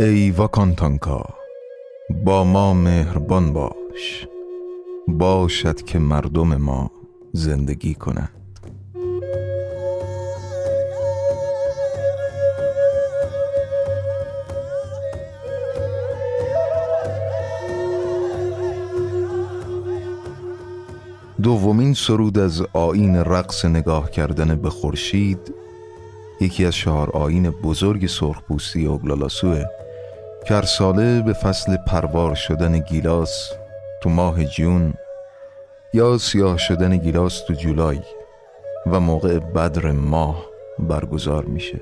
ای واکانتانکا با ما مهربان باش. باشد که مردم ما زندگی کنند. دومین سرود از آین رقص نگاه کردن به خورشید یکی از چهار آین بزرگ سرخپوستی اوگلالاسوه که هر ساله به فصل پروار شدن گیلاس تو ماه جون یا سیاه شدن گیلاس تو جولای و موقع بدر ماه برگزار میشه.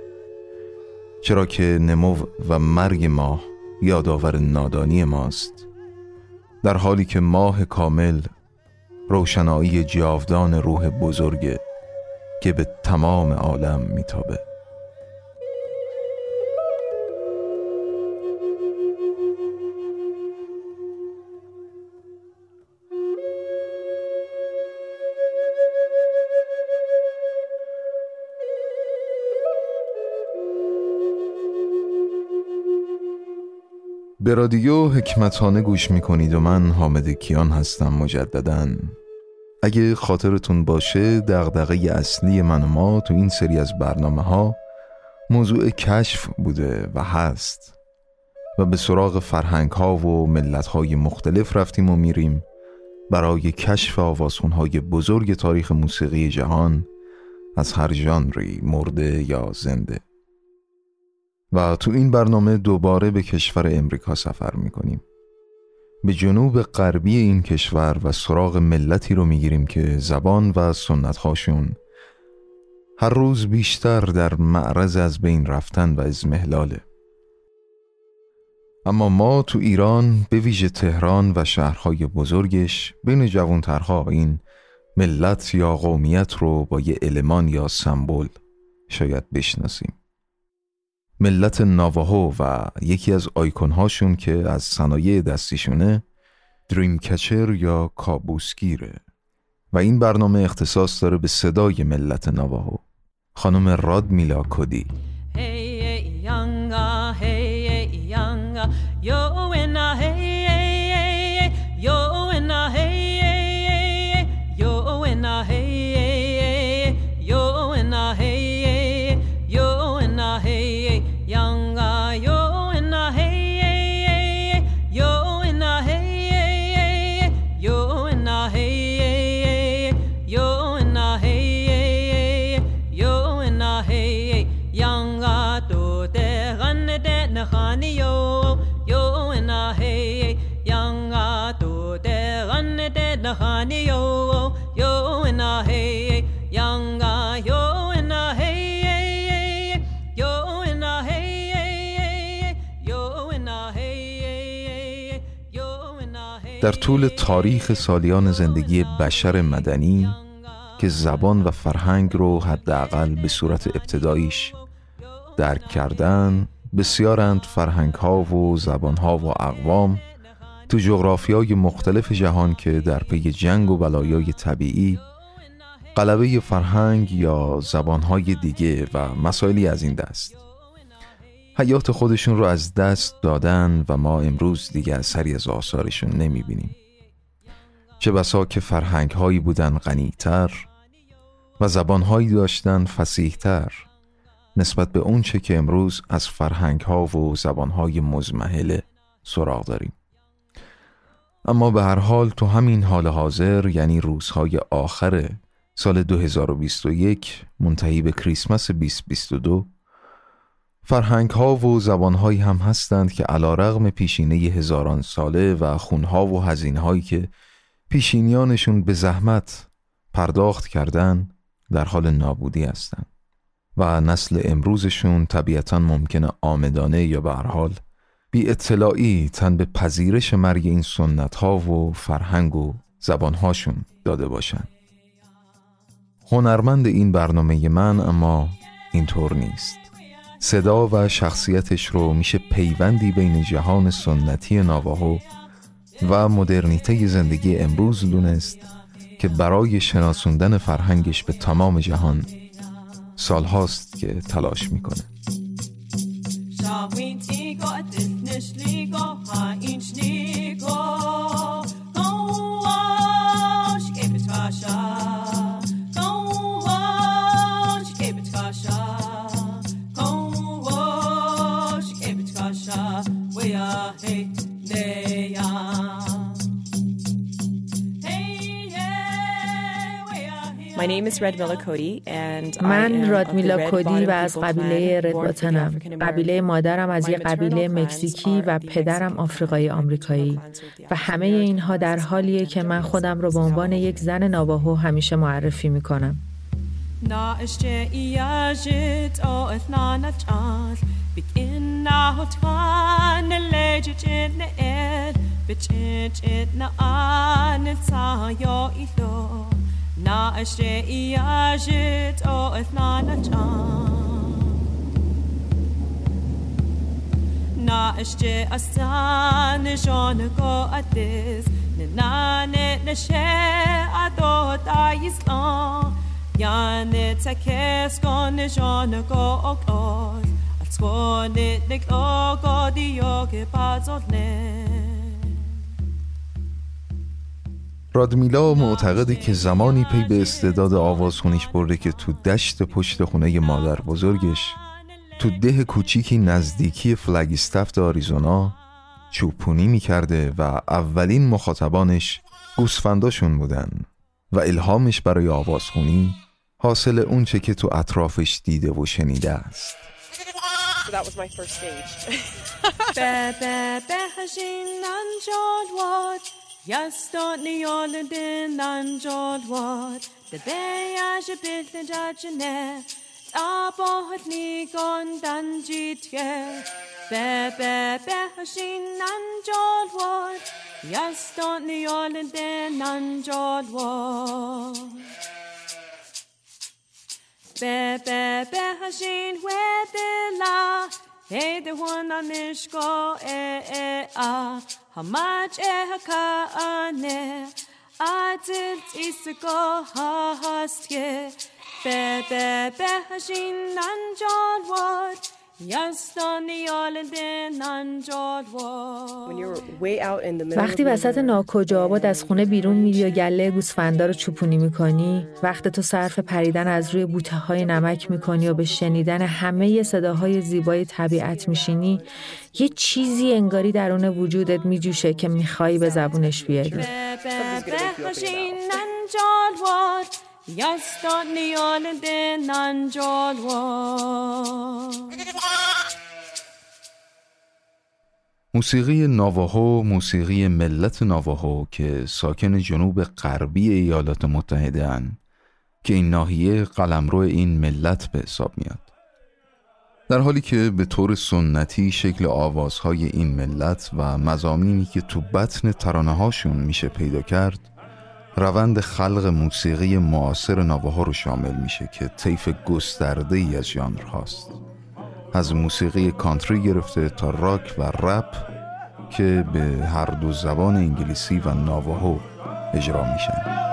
چرا که نمو و مرگ ماه یادآور نادانی ماست. در حالی که ماه کامل روشنایی جاودان روح بزرگه که به تمام عالم میتابه. به رادیو حکمتانه گوش می‌کنید و من حامد کیان هستم مجددا. اگه خاطرتون باشه دغدغه اصلی من و ما تو این سری از برنامه ها موضوع کشف بوده و هست. و به سراغ فرهنگ ها و ملت های مختلف رفتیم و میریم برای کشف آوازخون های بزرگ تاریخ موسیقی جهان از هر ژانری مرده یا زنده. و تو این برنامه دوباره به کشور امریکا سفر می‌کنیم. به جنوب غربی این کشور و سراغ ملتی رو می‌گیریم که زبان و سنت هاشون هر روز بیشتر در معرض از بین رفتن و ازمهلاله اما ما تو ایران به ویژه تهران و شهرهای بزرگش بین جوانترها این ملت یا قومیت رو با یه المان یا سمبل شاید بشناسیم. ملت ناواهو و یکی از آیکونهاشون که از صنایع دستیشونه دریم کچر یا کابوسگیره. و این برنامه اختصاص داره به صدای ملت ناواهو. خانم راد میلا کدی در طول تاریخ سالیان زندگی بشر مدنی که زبان و فرهنگ رو حداقل به صورت ابتداییش درک کردن بسیارند فرهنگ ها و زبان ها و اقوام تو جغرافی های مختلف جهان که در پی جنگ و بلایای طبیعی قلبه فرهنگ یا زبان های دیگه و مسائلی از این دست. حیات خودشون رو از دست دادن و ما امروز دیگه اثری از آثارشون نمی بینیم. چه بسا که فرهنگ هایی بودن غنیتر و زبان هایی داشتن فسیحتر نسبت به اون چه که امروز از فرهنگ ها و زبان های مزمحل سراغ داریم. اما به هر حال تو همین حال حاضر یعنی روزهای آخر سال 2021 منتهی به کریسمس 2022 فرهنگ ها و زبان هایی هم هستند که علا رغم پیشینه هزاران ساله و خونها و هزینه هایی که پیشینیانشون به زحمت پرداخت کردن در حال نابودی هستند و نسل امروزشون طبیعتا ممکنه آمدانه یا به حال بی اطلاعی تن به پذیرش مرگ این سنت ها و فرهنگ و زبان هاشون داده باشن. هنرمند این برنامه من اما اینطور نیست. صدا و شخصیتش رو میشه پیوندی بین جهان سنتی نواهو و مدرنیته زندگی امروز دونست که برای شناسوندن فرهنگش به تمام جهان سالهاست که تلاش می‌کنه. من رادمیلا کودی و از قبیله ردباتنم قبیله مادرم از یک قبیله مکزیکی و پدرم آفریقایی آمریکایی. و همه اینها در حالیه که من خودم رو به عنوان یک زن نواهو همیشه معرفی می‌کنم. Na na ashe iajit o ethna na Na ashe asan nishon ko atis. Nina ne nashe ato ta yislan Yan ne tzakes kon nishon ko oklos Atzwon ne nek oko diyo ke pazot nes رادمیلا معتقده که زمانی پی به استعداد آوازخونیش برده که تو دشت پشت خونه مادر بزرگش تو ده کوچیکی نزدیکی فلگستفت آریزونا چوپونی می‌کرده و اولین مخاطبانش گوسفنداشون بودن و الهامش برای آوازخونی حاصل اونچه که تو اطرافش دیده و شنیده است. Jag står ni alle den anjord ward. The bay as a bit the judgene Abo hat ni gon dan jitge Be be be hashin anjord ward. Don't ni alle den anjord ward. Be be be hashin where the la Hey one on mishko e eh, e eh, a ah. Hamach e eh, hakane ah, Adil isiko ha hastye Be be be hashin nan what وقتی وسط ناکجا آباد از خونه بیرون میری و گله گوسفندا رو چوپونی می‌کنی وقت تو صرف پریدن از روی بوته های نمک می‌کنی و به شنیدن همه صداهای زیبای طبیعت میشینی یه چیزی انگاری درون وجودت میجوشه که می‌خوای به زبونش بیاری. موسیقی نواهو موسیقی ملت نواهو که ساکن جنوب غربی ایالات متحده هن که این ناحیه قلمرو این ملت به حساب میاد. در حالی که به طور سنتی شکل آوازهای این ملت و مزامینی که تو بطن ترانه هاشون میشه پیدا کرد روند خلق موسیقی معاصر نواها رو شامل میشه که طیف گسترده ای از ژانر هاست. از موسیقی کانتری گرفته تا راک و رپ که به هر دو زبان انگلیسی و نواهو اجرا میشن.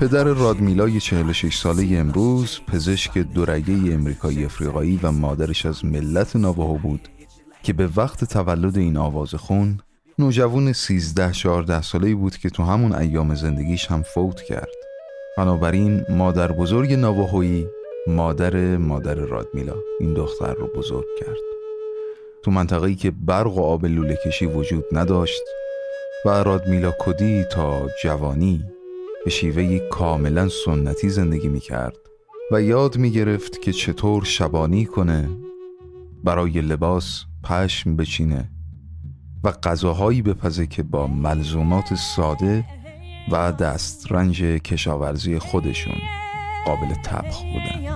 پدر رادمیلا ساله امروز پزشک دورهایی امریکایی آفریقایی و مادرش از ملت ناواهو بود که به وقت تولد این آواز خون نوجوان 13 14 ساله بود که تو همون ایام زندگیش هم فوت کرد. بنابراین مادر بزرگ نواهویی مادر مادر رادمیلا این دختر رو بزرگ کرد. تو منطقه‌ای که برق و آب لوله کشی وجود نداشت و رادمیلا کدی تا جوانی به شیوهی کاملا سنتی زندگی می کرد و یاد می گرفت که چطور شبانی کنه برای لباس پشم بچینه. و غذاهایی بپزه که با ملزومات ساده و دسترنج کشاورزی خودشون قابل تبخ بودن.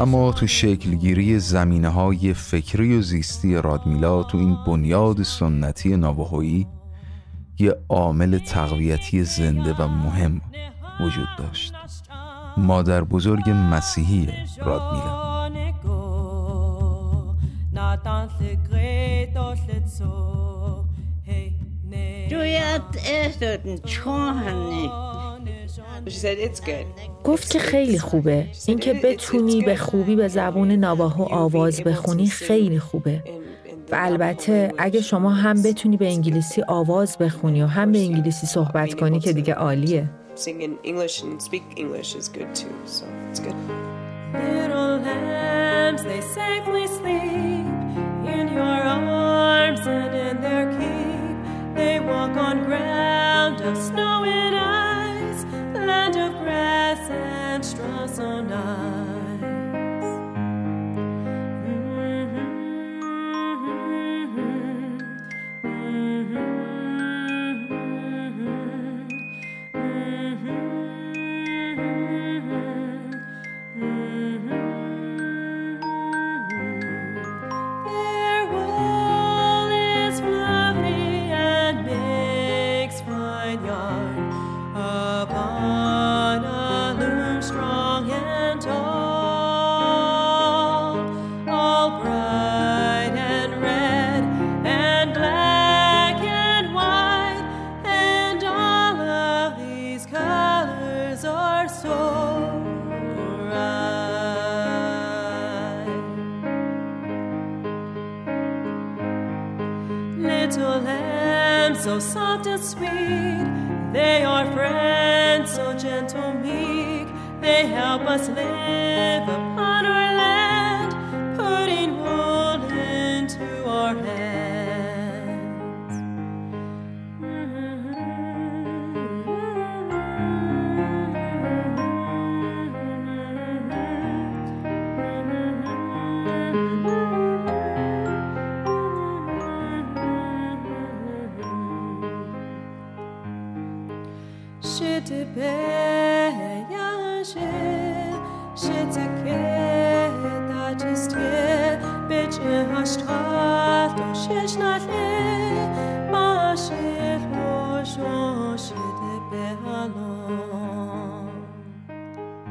اما تو شکلگیری زمینه های فکری و زیستی رادمیلا تو این بنیاد سنتی نواهویی یه عامل تقویتی زنده و مهم وجود داشت. مادر بزرگ مسیحی رادمیلا گفت که خیلی خوبه. اینکه بتونی به خوبی به زبون نواهو آواز بخونی خیلی خوبه. و البته اگه شما هم بتونی به انگلیسی آواز بخونی و هم به انگلیسی صحبت کنی که دیگه عالیه. They walk on ground of snow and ice, land of grass and straw so nice.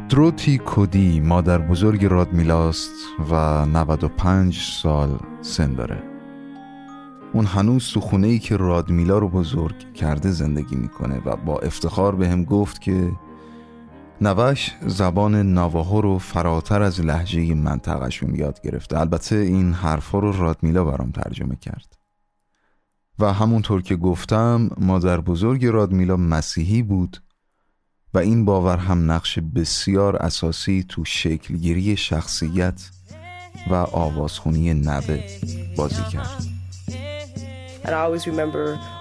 دروتی کودی مادر بزرگ رادمیلاست و 95 سال سن داره. اون هنوز تو خونه ای که رادمیلا رو بزرگ کرده زندگی می‌کنه و با افتخار به هم گفت که نوش زبان نواهو رو فراتر از لحجه منطقهشون یاد گرفته. البته این حرفا رو رادمیلا برام ترجمه کرد. و همونطور که گفتم مادر بزرگ رادمیلا مسیحی بود و این باور هم نقش بسیار اساسی تو شکلگیری شخصیت و آوازخونی نوه بازی کرد.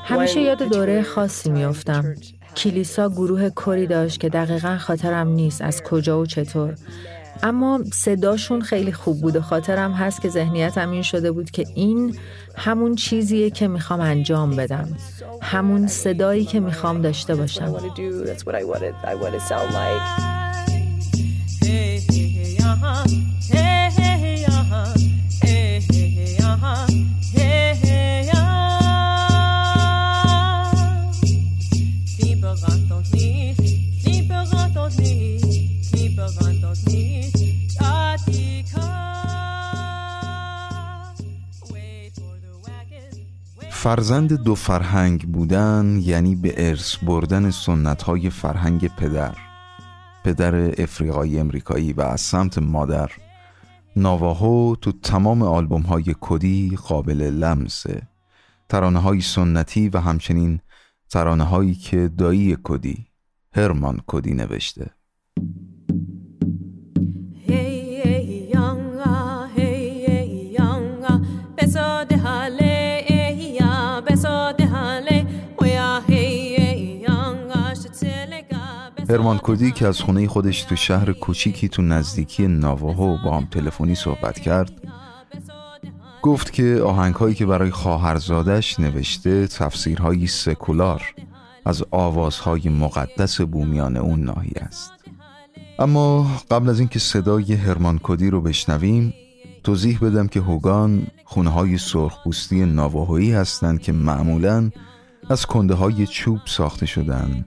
همیشه یاد دوره خاصی میافتم. کلیسا گروه کری داشت که دقیقا خاطرم نیست از کجا و چطور. اما صداشون خیلی خوب بود و خاطرم هست که ذهنیتم این شده بود که این همون چیزیه که می‌خوام انجام بدم. همون صدایی که می‌خوام داشته باشم. فرزند دو فرهنگ بودن یعنی به ارث بردن سنت های فرهنگ پدر. پدر افریقایی امریکایی و از سمت مادر. نواهو تو تمام آلبوم های کدی قابل لمسه. ترانه های سنتی و همچنین ترانه هایی که دایی کدی هرمان کدی نوشته. هرمان کودی که از خونه خودش تو شهر کوچیکی تو نزدیکی ناواهو با هم تلفنی صحبت کرد. گفت که آهنگهایی که برای خواهرزادش نوشته تفسیرهایی سکولار از آوازهای مقدس بومیان اون ناحیه است. اما قبل از اینکه صدای هرمان کودی رو بشنویم توضیح بدم که هوگان خونه های سرخپوستی ناواهویی هستند که معمولا از کنده های چوب ساخته شدن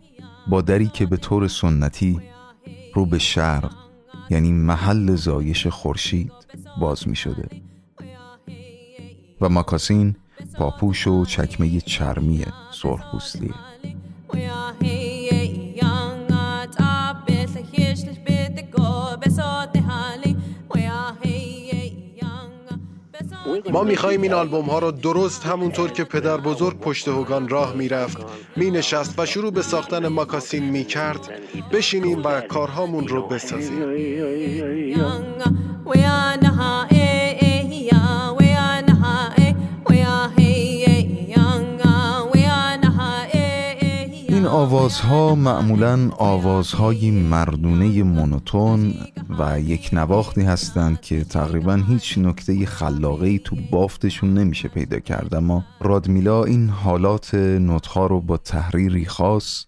با دری که به طور سنتی رو به شرق یعنی محل زایش خورشید باز می شده و ماکاسین پاپوش و چکمه چرمی سرخپوستیه. ما می‌خواهیم این آلبوم ها رو درست همونطور که پدر بزرگ پشت هوگان راه می‌رفت می نشست و شروع به ساختن ماکاسین می کرد بشینیم و کارهامون رو بسازیم. این آوازها معمولا آوازهای مردونه مونوتون و یک نواختی هستند که تقریبا هیچ نکته خلاقه تو بافتشون نمیشه پیدا کرد. اما رادمیلا این حالات نوتها رو با تحریری خاص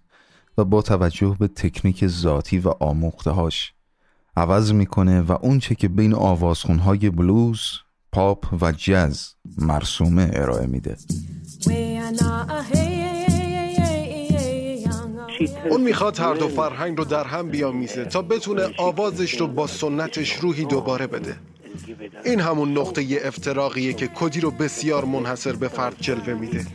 و با توجه به تکنیک ذاتی و آموختهاش عوض می‌کنه و اونچه که بین آوازخونهای بلوز، پاپ و جز مرسومه ارائه میده. اون می‌خواد هر دو فرهنگ رو در هم بیامیزه تا بتونه آوازش رو با سنتش روحی دوباره بده. این همون نقطه افتراقیه که کدی رو بسیار منحصر به فرد جلوه میده.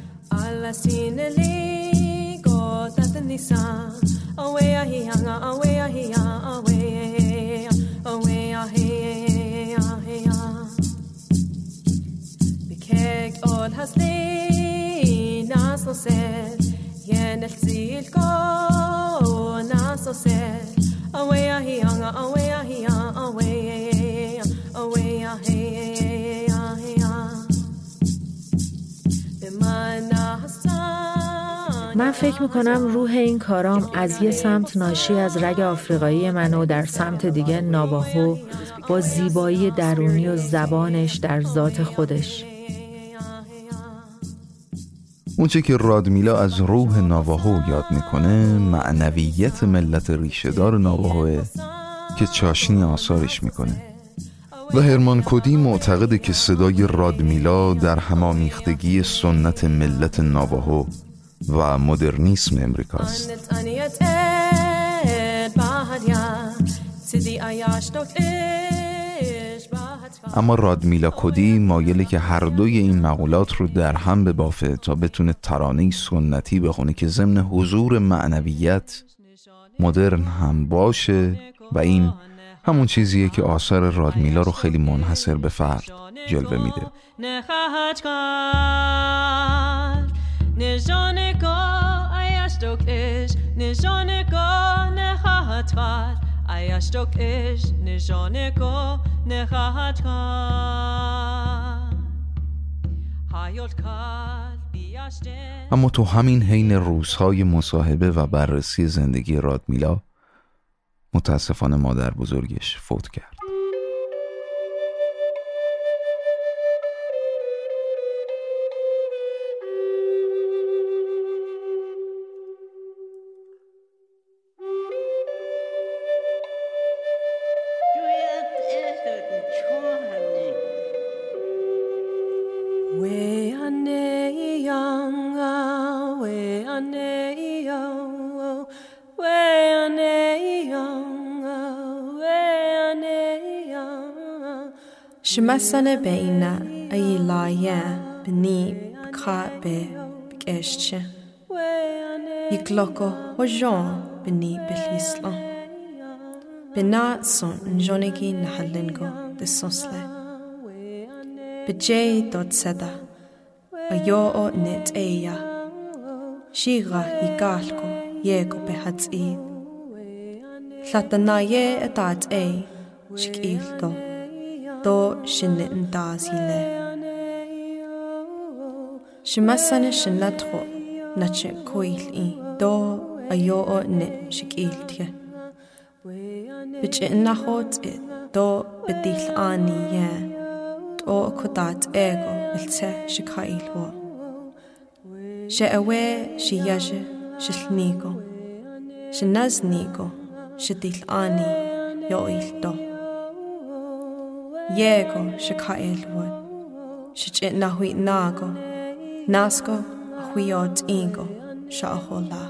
من فکر می‌کنم روح این کارام از یه سمت ناشی از رگ آفریقایی من و در سمت دیگه ناباهو با زیبایی درونی و زبانش در ذات خودش. اونچه که رادمیلا از روح ناواهو یاد می‌کنه معنویت ملت ریشهدار ناواهوه که چاشنی آثارش می‌کنه. و هرمان کودی معتقده که صدای رادمیلا در همامیختگی سنت ملت ناواهو و مدرنیسم امریکاست اما رادمیلا کودی مایله که هر دوی این مقولات رو در هم ببافه تا بتونه ترانه سنتی بخونه که ضمن حضور معنویت مدرن هم باشه و این همون چیزیه که آثار رادمیلا رو خیلی منحصر به فرد جلوه میده. اما تو همین حین روزهای مصاحبه و بررسی زندگی رادمیلا متاسفانه مادر بزرگش فوت کرد. حسنة بينا أي لايا بني بكا بي بكشتش يكلوكو هجون بني باليسلا بنا سون نجونيكي نحلنكو دسوسلي بجي دوت سدا أيو أو نت إيا شيغا يكالكو يكو بحتسئيد ثلاثة نايه أتعت إيه شكيلتو تو شن انتا سيله شمسن شنتخو نتش كويل اي دو ايو أو ن شكيل تيه بچ انخوت اي دو بديل آني يه تو كدات ايغو بلتا شكايل هو شأوي شيجه شلنيكو شنزنيكو شديل آني يو إيل دو Yego shakaelwa. Shichet nahuit nago. Nasko ahuiot ingo shahola.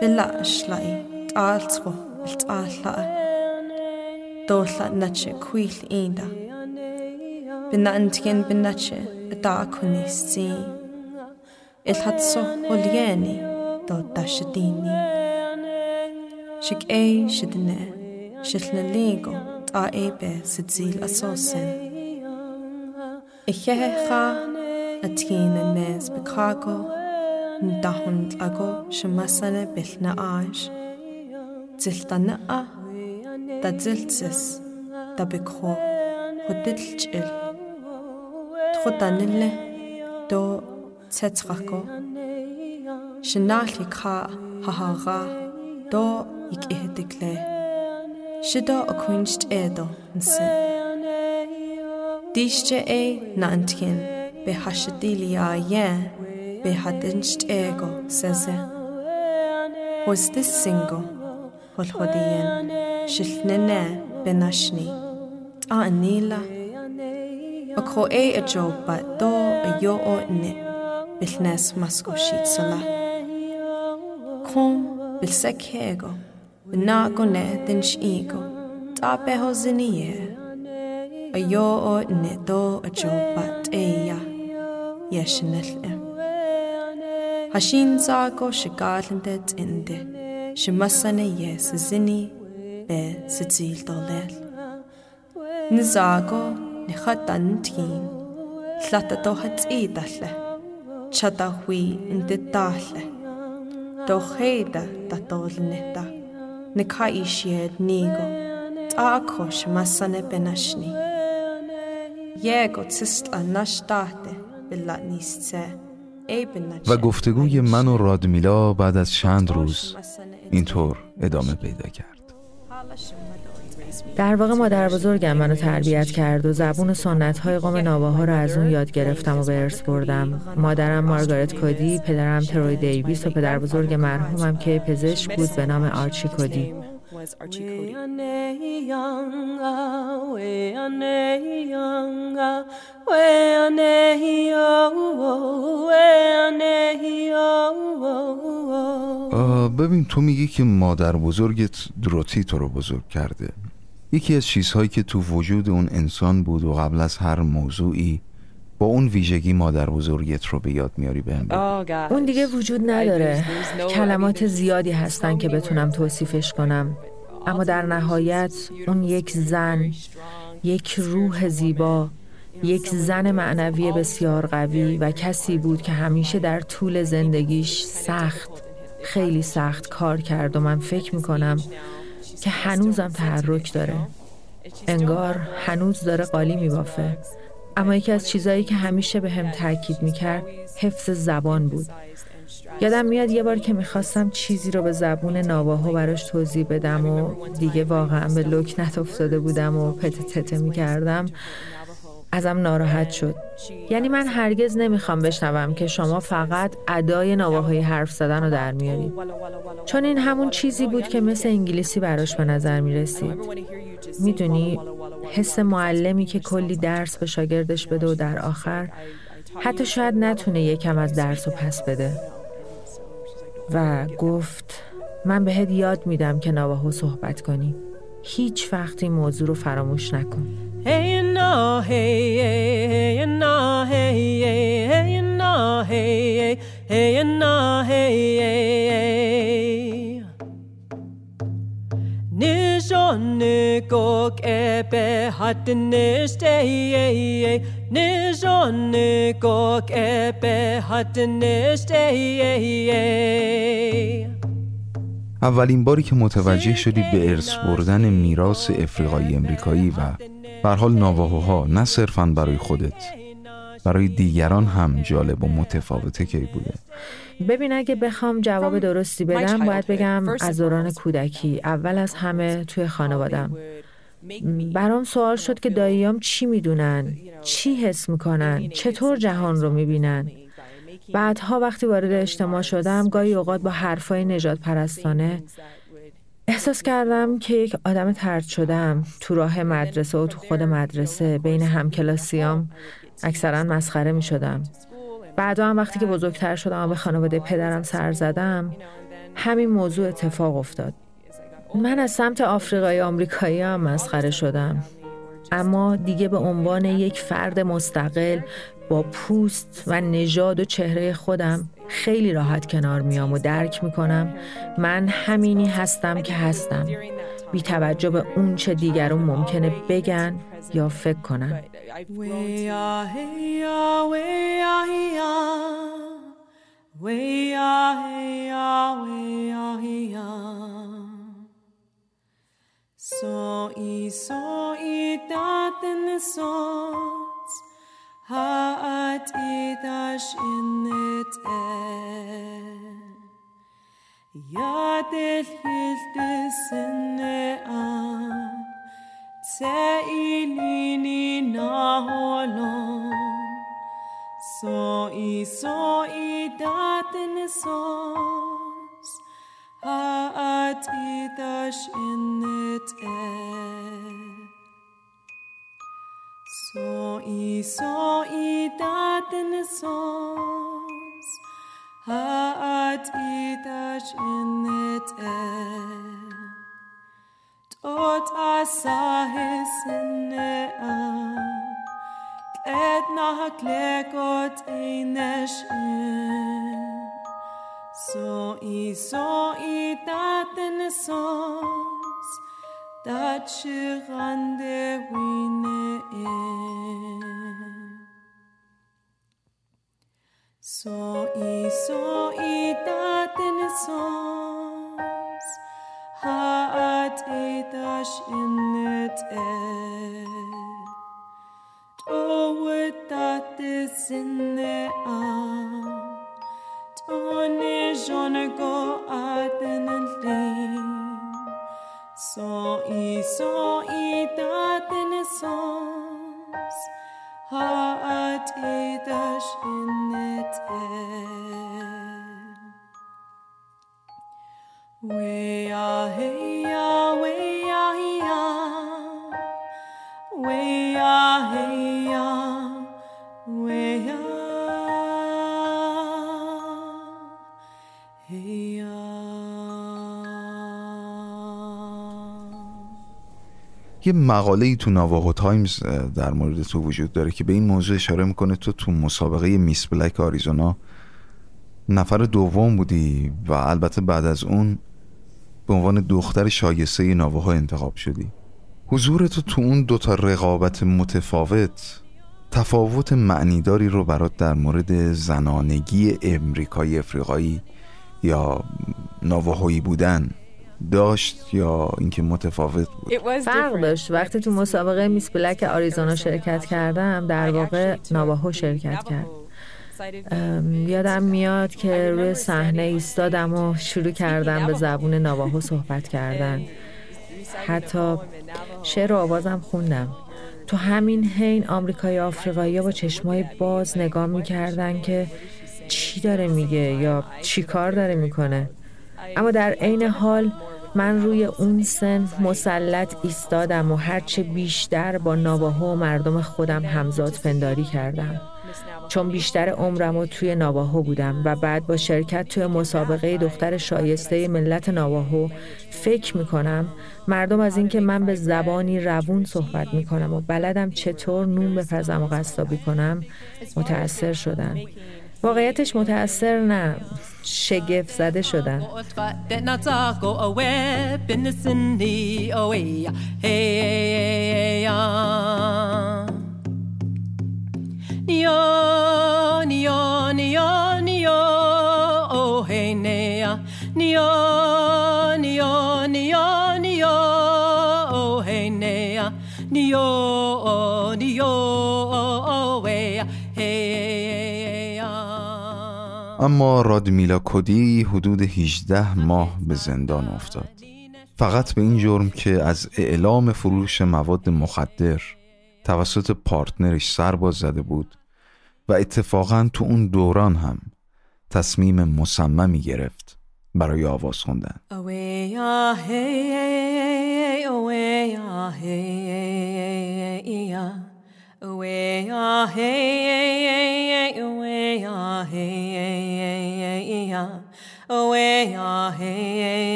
Bilash lai talswo iltala. Dola nache kuil inda. Binantien binache adakuni si. Ilhatso olieni do dashadini. Shik e shidne. Shitlaligo. Shitlaligo. الطائبة ستزيل أصوصا إخيه خا أتين الناس بكراكو ندهن تلاقو شمسنا بلنا آش تلتنقا تزلتس تبكخو خدتلجل تخدنله دو تتغاكو شنالي كا هاها دو يكيه دكله da be cho chu dilil. Tro danile dó tetrago. Se náli cha ha ha ra dó ag ihedig le. Sida a chuinst édal an sin. Díiste é na antcin be hasadílí a égo sese. Was this single né Tá an níla a cho é a job ba dó a jo ó ni bil nes masco siad sa la. Com bil se chégo Nakone than shiko, tapeho zinie. A yo o neto a chopat eya, yeshinel. Hashin sako shigatlandet inde, shimasane yes zini, be sitzil dolel. Nizago, nihatan teen, tlatato hat edalle, chatahui inde dalle, doheda tatol netta. نکایشی هد نیگو تا کوش مسنه بنشنی یگو تست آنش داده نیست سه و گفتگوی من و رادمیلا بعد از چند روز اینطور ادامه پیدا کرد در واقع مادر بزرگم منو تربیت کرد و زبون سنت های قوم نواها رو از اون یاد گرفتم و به ارث بردم. مادرم مارگارت کودی پدرم تروی دیویس و پدر بزرگ مرحومم که پزشک بود به نام آرچی کودی. ببین تو میگی که مادر بزرگت دروتی تو رو بزرگ کرده. یکی از چیزهایی که تو وجود اون انسان بود و قبل از هر موضوعی با اون ویژگی مادر بزرگت رو به یاد میاری بهم oh, اون دیگه وجود نداره. کلمات زیادی هستن که بتونم توصیفش کنم. اما در نهایت اون یک زن یک روح زیبا یک زن معنوی بسیار قوی و کسی بود که همیشه در طول زندگیش سخت خیلی سخت کار کرد و من فکر می‌کنم که هنوزم تحرک داره. انگار هنوز داره قالی میبافه. اما یکی از چیزایی که همیشه به هم تاکید می‌کرد حفظ زبان بود. یادم میاد یه بار که می‌خواستم چیزی رو به زبون نواهو براش توضیح بدم و دیگه واقعا به لکنت افتاده بودم و پت تته می‌کردم ازم ناراحت شد. یعنی من هرگز نمی‌خوام بشنوم که شما فقط ادای نواهای حرف زدن رو در میارید. چون این همون چیزی بود که مثل انگلیسی براش به نظر می‌رسید. می‌دونی حس معلمی که کلی درس به شاگردش بده و در آخر حتی شاید نتونه یکم از درس و پس بده. و گفت من بهت یاد میدم که نواهو صحبت کنی. هیچ وقتی موضوع رو فراموش نکن. Kebe hatne stay اولین باری که متوجه شدی به ارث بردن میراث افریقایی امریکایی و بر حال نواهوها نه صرفا برای خودت برای دیگران هم جالب و متفاوته کی بوده. ببین اگه بخوام جواب درستی بدم باید بگم از دوران کودکی. اول از همه توی خانوادم. برام سوال شد که داییام چی می‌دونن؟ چی حس می‌کنن؟ چطور جهان رو می‌بینن؟ بعدها وقتی وارد اجتماع شدم گاهی اوقات با حرفای نجات پرستانه احساس کردم که یک آدم ترد شدم تو راه مدرسه و تو خود مدرسه بین همکلاسیام اکثرا مسخره می شدم. بعدا هم وقتی که بزرگتر شدم و به خانواده پدرم سر زدم همین موضوع اتفاق افتاد. من از سمت آفریقای آمریکایی هم مسخره شدم. اما دیگه به عنوان یک فرد مستقل با پوست و نژاد و چهره خودم خیلی راحت کنار میام و درک می‌کنم. من همینی هستم که هستم. بی توجه به اون چه دیگرون ممکنه بگن یا فکر کنن Ha'at idash innet Yadel yildizine an. Teilini naholon So i so i so, sos Haat idash innet et So i so i daten so, העתידה שנתן. tot asa hisnea Glet na klekot einesh So i so i daten sos Dat shirande wine So i so i daten sos haat etash in it et. To wit dat this in the a go aten and lean so i so i daten sos we are here. یه مقاله ای تو نواهو تایمز در مورد تو وجود داره که به این موضوع اشاره می‌کنه. تو تو مسابقه میس بلک آریزونا نفر دوم بودی و البته بعد از اون به عنوان دختر شایسته نواها انتخاب شدی. حضور تو تو اون دوتا رقابت متفاوت تفاوت معنیداری رو برات در مورد زنانگی امریکایی افریقایی یا نواهایی بودن داشت یا اینکه متفاوت بود؟ فرق داشت. وقتی تو مسابقه میس بلک آریزونا شرکت کردم در واقع نواهو شرکت کرد. یادم میاد که روی صحنه ایستادم و شروع کردم به زبون نواهو صحبت کردن. حتی شعر و آوازم خوندم. تو همین حین آمریکای آفریقایی با چشمای باز نگاه می‌کردن که چی داره میگه یا چی کار داره می‌کنه. اما در عین حال من روی اون سن مسلط ایستادم و هرچه بیشتر با نواهو و مردم خودم همزاد پنداری کردم. چون بیشتر عمرم و توی نواهو بودم و بعد با شرکت توی مسابقه دختر شایسته ملت نواهو فکر می‌کنم مردم از اینکه من به زبانی روون صحبت می‌کنم و بلدم چطور نون بپزم و قصابی کنم متأثر شدن. واقعیتش متأثر نه شگفت زده شدن Nio, اما رادمیلا کودی حدود 18 ماه به زندان افتاد فقط به این جرم که از اعلام فروش مواد مخدر توسط پارتنرش سرباز زده بود و اتفاقا تو اون دوران هم تصمیم مصممی گرفت برای آواز خوندن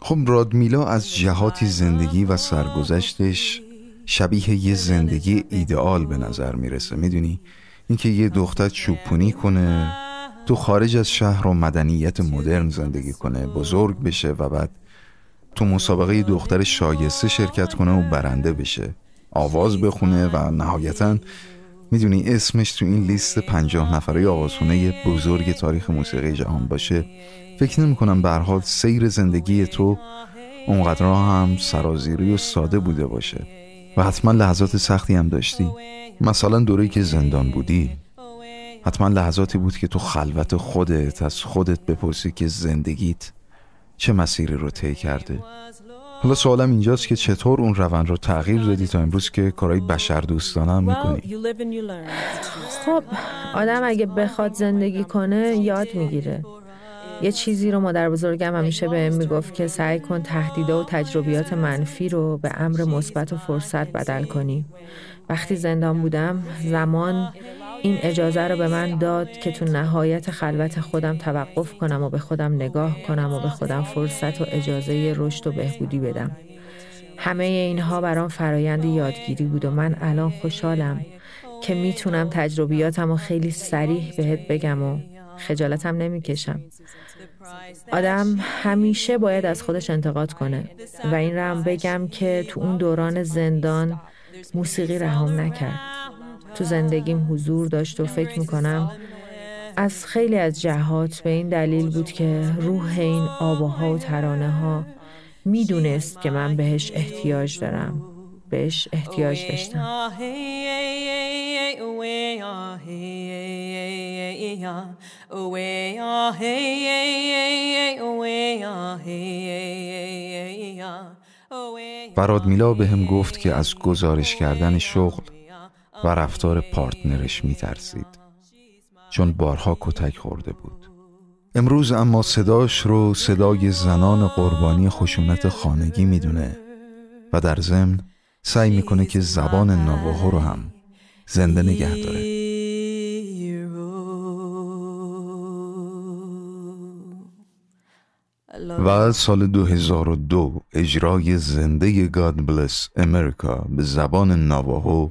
خب رادمیلا از جهاتی زندگی و سرگذشتش شبیه یه زندگی ایدئال به نظر می‌رسه. می‌دونی؟ اینکه یه دختر چوپونی کنه تو خارج از شهر و مدنیت مدرن زندگی کنه بزرگ بشه و بعد تو مسابقه دختر شایسته شرکت کنه و برنده بشه. آواز بخونه و نهایتا می‌دونی اسمش تو این لیست پنجاه نفره آوازخونه بزرگ تاریخ موسیقی جهان باشه. فکر نمی کنم به حال سیر زندگی تو اونقدر هم سرازیری و ساده بوده باشه. و حتما لحظات سختی هم داشتی. مثلا دوره که زندان بودی. حتما لحظاتی بود که تو خلوت خودت از خودت بپرسی که زندگیت چه مسیری رو طی کرده. حالا سوالم اینجاست که چطور اون روند رو تغییر دادی تا امروز که کارهای بشر دوستانه هم می‌کنی؟ خب آدم اگه بخواد زندگی کنه یاد می‌گیره. یه چیزی رو مادر بزرگم همیشه به می‌گفت که سعی کن تهدیده و تجربیات منفی رو به امر مثبت و فرصت بدل کنی. وقتی زندان بودم زمان این اجازه رو به من داد که تو نهایت خلوت خودم توقف کنم و به خودم نگاه کنم و به خودم فرصت و اجازه رشد و بهبودی بدم. همه اینها برام فرایند یادگیری بود و من الان خوشحالم که می‌تونم تجربیاتم و خیلی سریح بهت بگم و خجالتم نمی‌کشم. آدم همیشه باید از خودش انتقاد کنه و این رو هم بگم که تو اون دوران زندان موسیقی رهام نکرد. تو زندگیم حضور داشت و فکر می‌کنم از خیلی از جهات به این دلیل بود که روح این آباها و ترانه ها می‌دونست که من بهش احتیاج دارم بهش احتیاج داشتم. براد میلا به هم گفت که از گزارش کردن شغل و رفتار پارتنرش میترسید. چون بارها کتک خورده بود. امروز اما صداش رو صدای زنان قربانی خشونت خانگی می‌دونه و در ضمن سعی می‌کنه که زبان نواهو رو هم زنده نگه داره. و سال 2002 اجرای زنده God Bless امریکا به زبان نواهو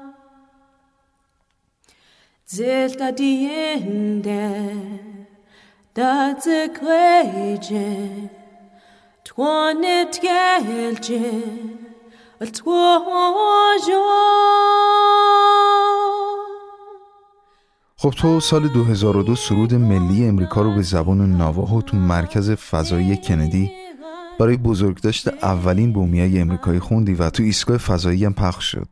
diende da zekweje Twanet gelje خب تو سال 2002 سرود ملی امریکا رو به زبان نواهو تو مرکز فضایی کندی. برای بزرگداشت اولین بومیای امریکایی خوندی و تو ایستگاه فضایی هم پخش شد.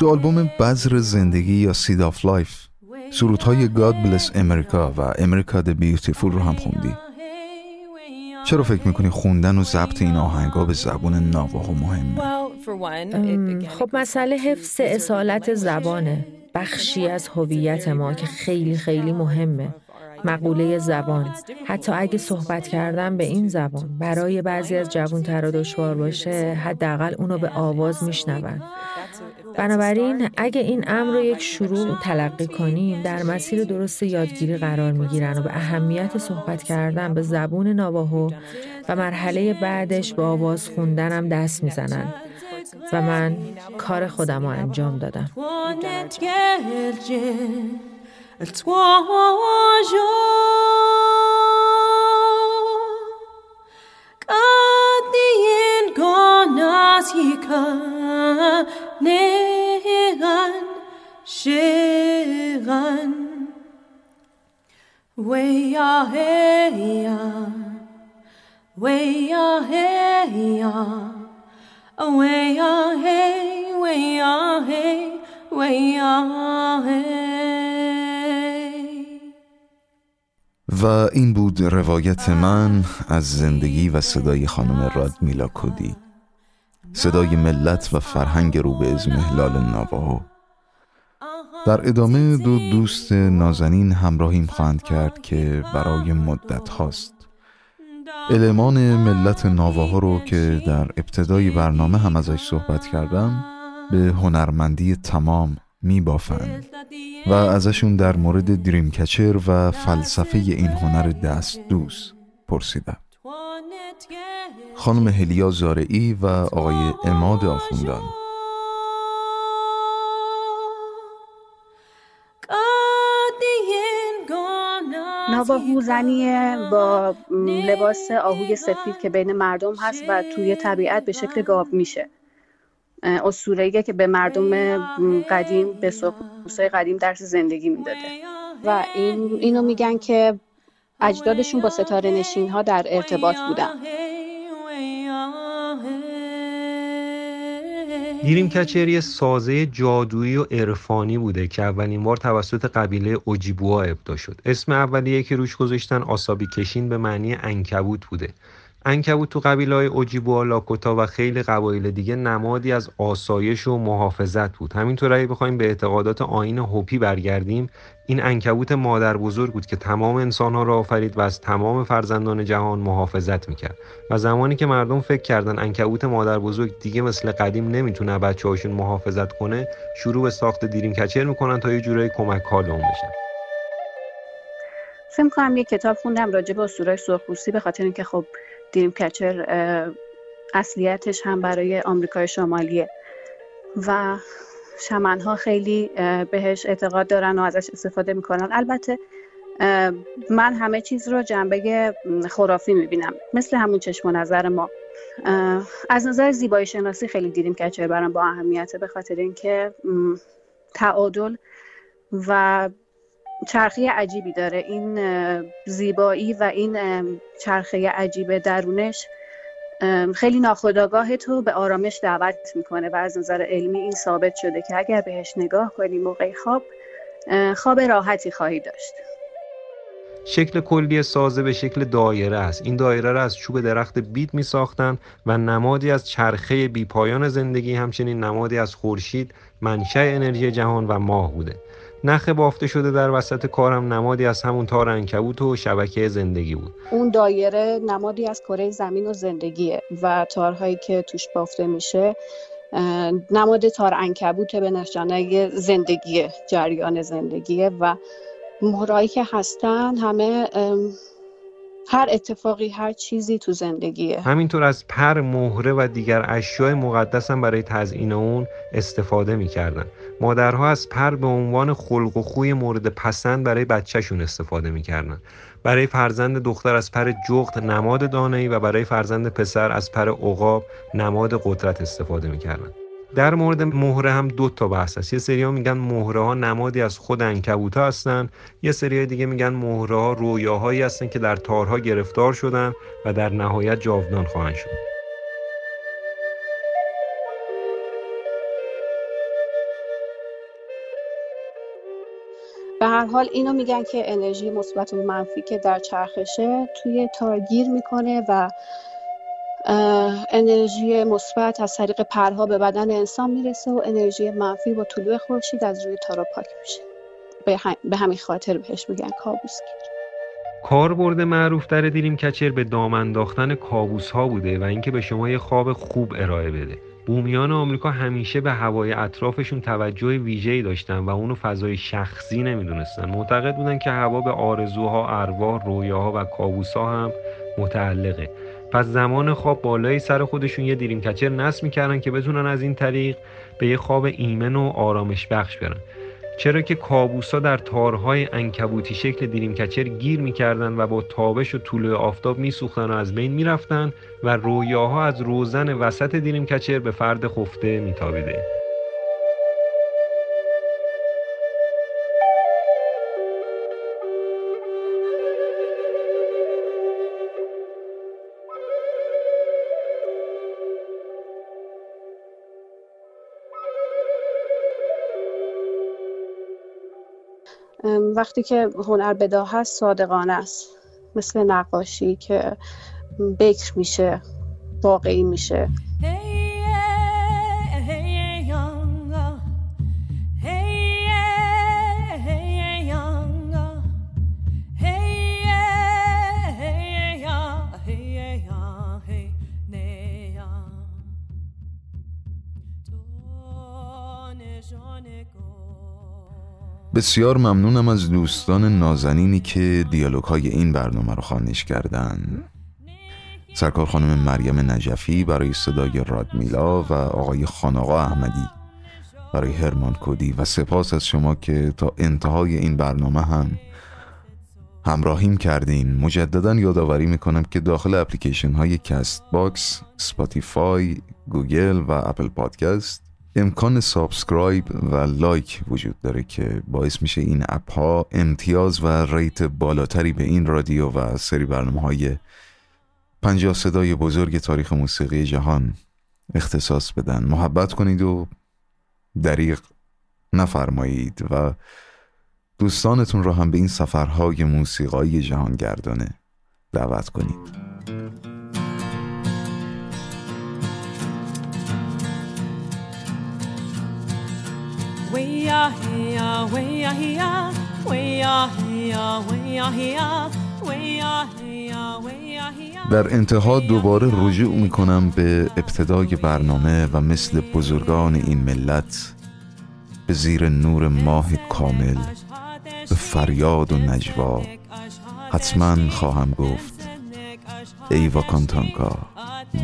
تو آلبوم بذر زندگی یا Seed of Life سرودهای God Bless America و America the Beautiful رو هم خوندی. چرا فکر می‌کنی خوندن و ضبط این آهنگا به زبون نواهو مهمه؟ خب مسئله حفظ اصالت زبانه. بخشی از هویت ما که خیلی خیلی مهمه. مقوله زبان. حتی اگه صحبت کردن به این زبان برای بعضی از جوانترا دشوار باشه حداقل اونو به آواز میشنون. بنابراین اگه این امر رو یک شروع تلقی کنیم در مسیر درست یادگیری قرار می‌گیرن و به اهمیت صحبت کردن به زبون نواهو و مرحله بعدش به آواز خوندن هم دست می‌زنن. و من کار خودم رو انجام دادم. Katiin konasikanegan shegan. Weya heya Weya heya Weya hey Weya hey Weya hey این بود روایت من از زندگی و صدای خانم رادمیلا کودی صدای ملت و فرهنگ رو به ازمهلال نواهو در ادامه دو دوست نازنین همراهیم خواهند کرد که برای مدت هاست. علمان ملت نواها رو که در ابتدای برنامه هم ازش صحبت کردم به هنرمندی تمام می بافند و ازشون در مورد دریم کچر و فلسفه این هنر دست دوست پرسیدم. خانم هلیا زارعی و آقای اماد آخوندان. نواهو زنی با لباس آهوی سفید که بین مردم هست و توی طبیعت به شکل گاو میشه. اسطوره‌ایه که به مردم قدیم به سرخپوستای قدیم درس زندگی می‌داده. و این اینو میگن که اجدادشون با ستاره نشین ها در ارتباط بودن. دیریم کچری سازه جادویی و عرفانی بوده که اولین بار توسط قبیله اوجیبوها ابدا شد. اسم اولیه که روش گذاشتن آسابی کشین به معنی انکبوت بوده. انکبوت تو قبیله های اوجیبوها لاکوتا و خیلی قبایل دیگه نمادی از آسایش و محافظت بود. همینطور اگه بخوایم به اعتقادات آین هوپی برگردیم این انکبوت مادر بزرگ بود که تمام انسانها را آفرید و از تمام فرزندان جهان محافظت می‌کرد. و زمانی که مردم فکر کردن انکبوت مادر بزرگ دیگه مثل قدیم نمی‌تونه بچه هاشون محافظت کنه شروع به ساخت دیریم کچر می‌کنن تا یه جورایی کمک کار اون بشن. فکر کنم یه کتاب خوندم راجع به اسطورهای سرخپوستی به خاطر اینکه خب دریم کچر اصلیتش هم برای آمریکای شمالیه و شمنها خیلی بهش اعتقاد دارن و ازش استفاده می‌کنن. البته من همه چیز رو جنبه خرافی می‌بینم مثل همون چشم و نظر ما. از نظر زیبایی شناسی خیلی دیدیم کچر برام با اهمیته به خاطر اینکه تعادل و چرخی عجیبی داره. این زیبایی و این چرخه عجیب درونش خیلی ناخداگاه تو به آرامش دعوت می‌کنه و از نظر علمی این ثابت شده که اگر بهش نگاه کنی موقع خواب خواب راحتی خواهی داشت. شکل کلی سازه به شکل دایره است. این دایره را از چوب درخت بید می ساختن و نمادی از چرخه بی پایان زندگی همچنین نمادی از خورشید منشأ انرژی جهان و ماه بوده. نخ بافته شده در وسط کارم نمادی از همون تار انکبوت و شبکه زندگی بود. اون دایره نمادی از کره زمین و زندگیه و تارهایی که توش بافته میشه نماد تار انکبوت به نشانه زندگی جریان زندگیه و مهرایی که هستن همه هر اتفاقی هر چیزی تو زندگیه. همینطور از پر مهره و دیگر اشیاء مقدس هم برای تزیین اون استفاده می‌کردن. مادرها از پر به عنوان خلق و خوی مورد پسند برای بچهشون استفاده می‌کردن. برای فرزند دختر از پر جغد نماد دانایی و برای فرزند پسر از پر عقاب نماد قدرت استفاده می‌کردن. در مورد مهره هم دو تا بحث هست. یه سری ها میگن مهره ها نمادی از خود انکبوت هستن. یه سری دیگه میگن مهره ها رویاهایی هستن که در تارها گرفتار شدن و در نهایت جاودان خواهند شد. هر حال اینو میگن که انرژی مثبت و منفی که در چرخشه توی تارگیر می‌کنه و انرژی مثبت از طریق پرها به بدن انسان می‌رسه و انرژی منفی با طلوع خورشید از روی تارا پاک میشه. به همین خاطر بهش میگن کابوسگیر کاربرد معروف در دیریم کچر به دام انداختن کابوس ها بوده و اینکه به شما یه خواب خوب ارائه بده. بومیان آمریکا همیشه به هوای اطرافشون توجه ویژه‌ای داشتن و اونو فضای شخصی نمی‌دونستن. معتقد بودن که هوا به آرزوها، ارواح، رویاها و کابوسها هم متعلقه. پس زمان خواب بالای سر خودشون یه دیریم کچر نصب می‌کردن که بتونن از این طریق به یه خواب ایمن و آرامش بخش برن. چرا که کابوسا در تارهای انکبوتی شکل دیریم کچر گیر می‌کردن و با تابش و طول آفتاب میسوختن و از بین می‌رفتن و رویاها از روزن وسط دیریم کچر به فرد خفته میتابیده. وقتی که هنر بدا هست صادقانه است مثل نقاشی که بکر میشه واقعی میشه بسیار ممنونم از دوستان نازنینی که دیالوگ های این برنامه رو خوانش کردن. سرکار خانم مریم نجفی برای صدای رادمیلا و آقای خاناقا احمدی برای هرمان کودی و سپاس از شما که تا انتهای این برنامه هم همراهیم کردین. مجددا یادآوری می‌کنم که داخل اپلیکیشن های کست باکس، سپاتیفای، گوگل و اپل پادکست امکان subscribe و like وجود داره که باعث میشه این اپ ها امتیاز و rate بالاتری به این رادیو و سری برنامه های پنجاه صدای بزرگ تاریخ موسیقی جهان اختصاص بدن. محبت کنید و دریغ نفرمایید و دوستانتون را هم به این سفرهای موسیقایی جهانگردانه دعوت کنید. در انتها دوباره رجوع می کنم به ابتدای برنامه و مثل بزرگان این ملت به زیر نور ماه کامل به فریاد و نجوا حتما خواهم گفت ای واکانتانکا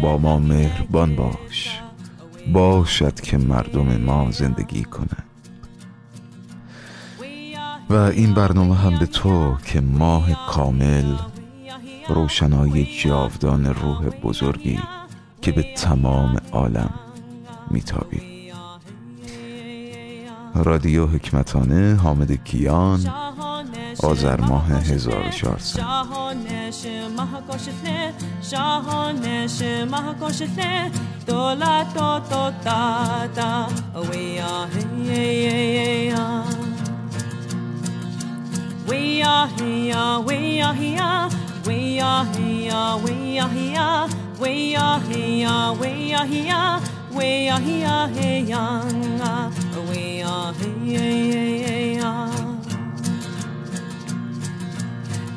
با ما مهربان باش باشد که مردم ما زندگی کنند. و این برنامه هم به تو که ماه کامل روشنایی جاودان روح بزرگی که به تمام عالم میتابی. رادیو حکمتانه حامد کیان آذر ماه 1400 We are here, we are here, we are here, we are here, we are here, we are here, we are here, we are here.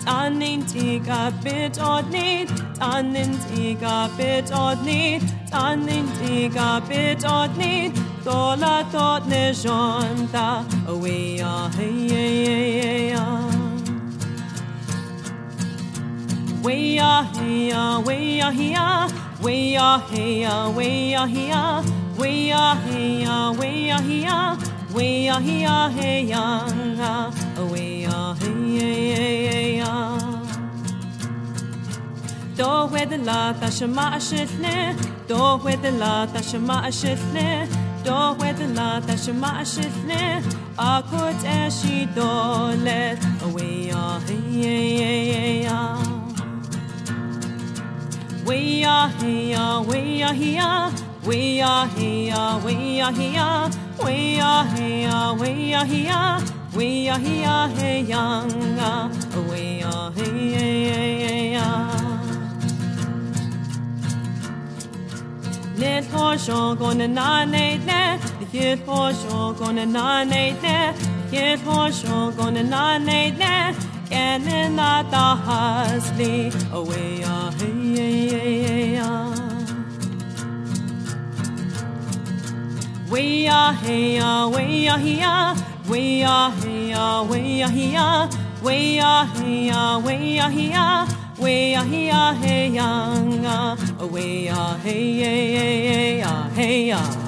Tannen tiga bit ordnit, tannen tiga bit ordnit, tannen tiga bit ordnit, dola tot ne jonta, we are here. We are here, we are here, we are here, we are here, we are here, we are here, we are here, hey we are. Do with the la tashma ashitne, do with the la ashitne, with the la tashma ashitne, akut eshi dolet, we are here. We are here, we are here, we are here, we are here, we are here, we are here, we are here, hey young, hit horse gonna nominate that the hit horse gonna nominate that the hit horse gonna nominate that can in the husly away ah hey hey hey We are here, we are here, we are here, we are here, we are here, we are here. Way ah hey ah hey ah, way ah he hey hey ah hey ah.